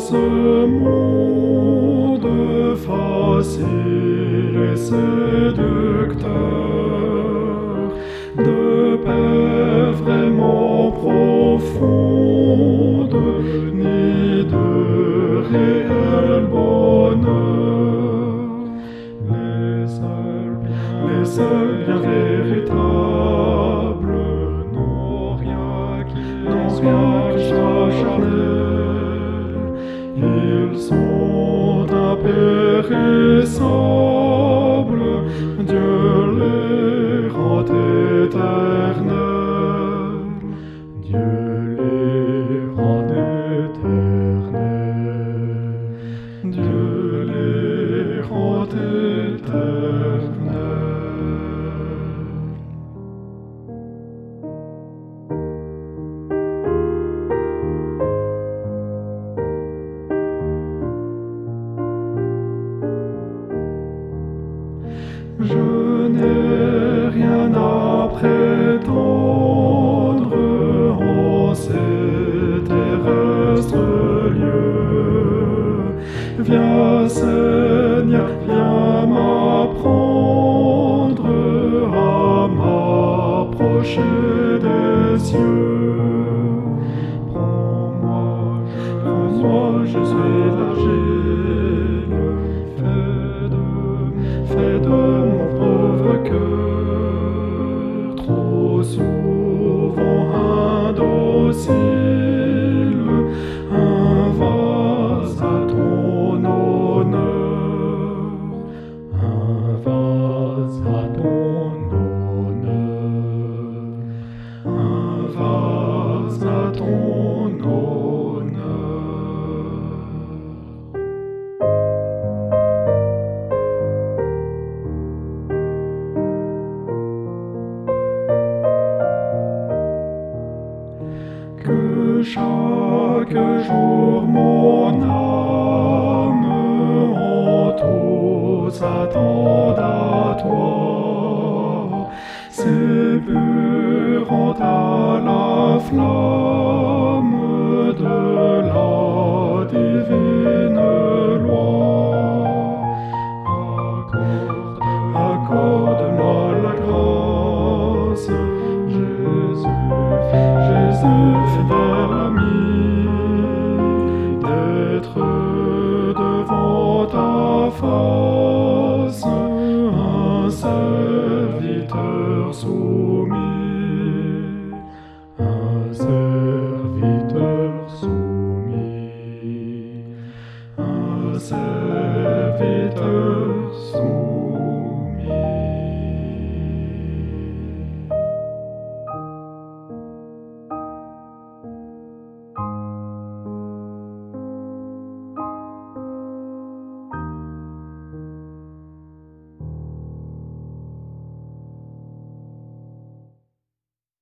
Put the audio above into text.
ce monde facile et séducteur. De paix vraiment profonde ni de réel bonheur. Les seuls les seuls bien véritables n'ont rien qui n'ont rien qui impérissables Dieu les rend Je n'ai rien à prétendre en ces terrestres lieux. Viens, Seigneur, viens m'apprendre à m'approcher des cieux. Prends-moi, prends-moi, Jésus. chaque jour mon âme en tous attend à toi. C'est os rumos.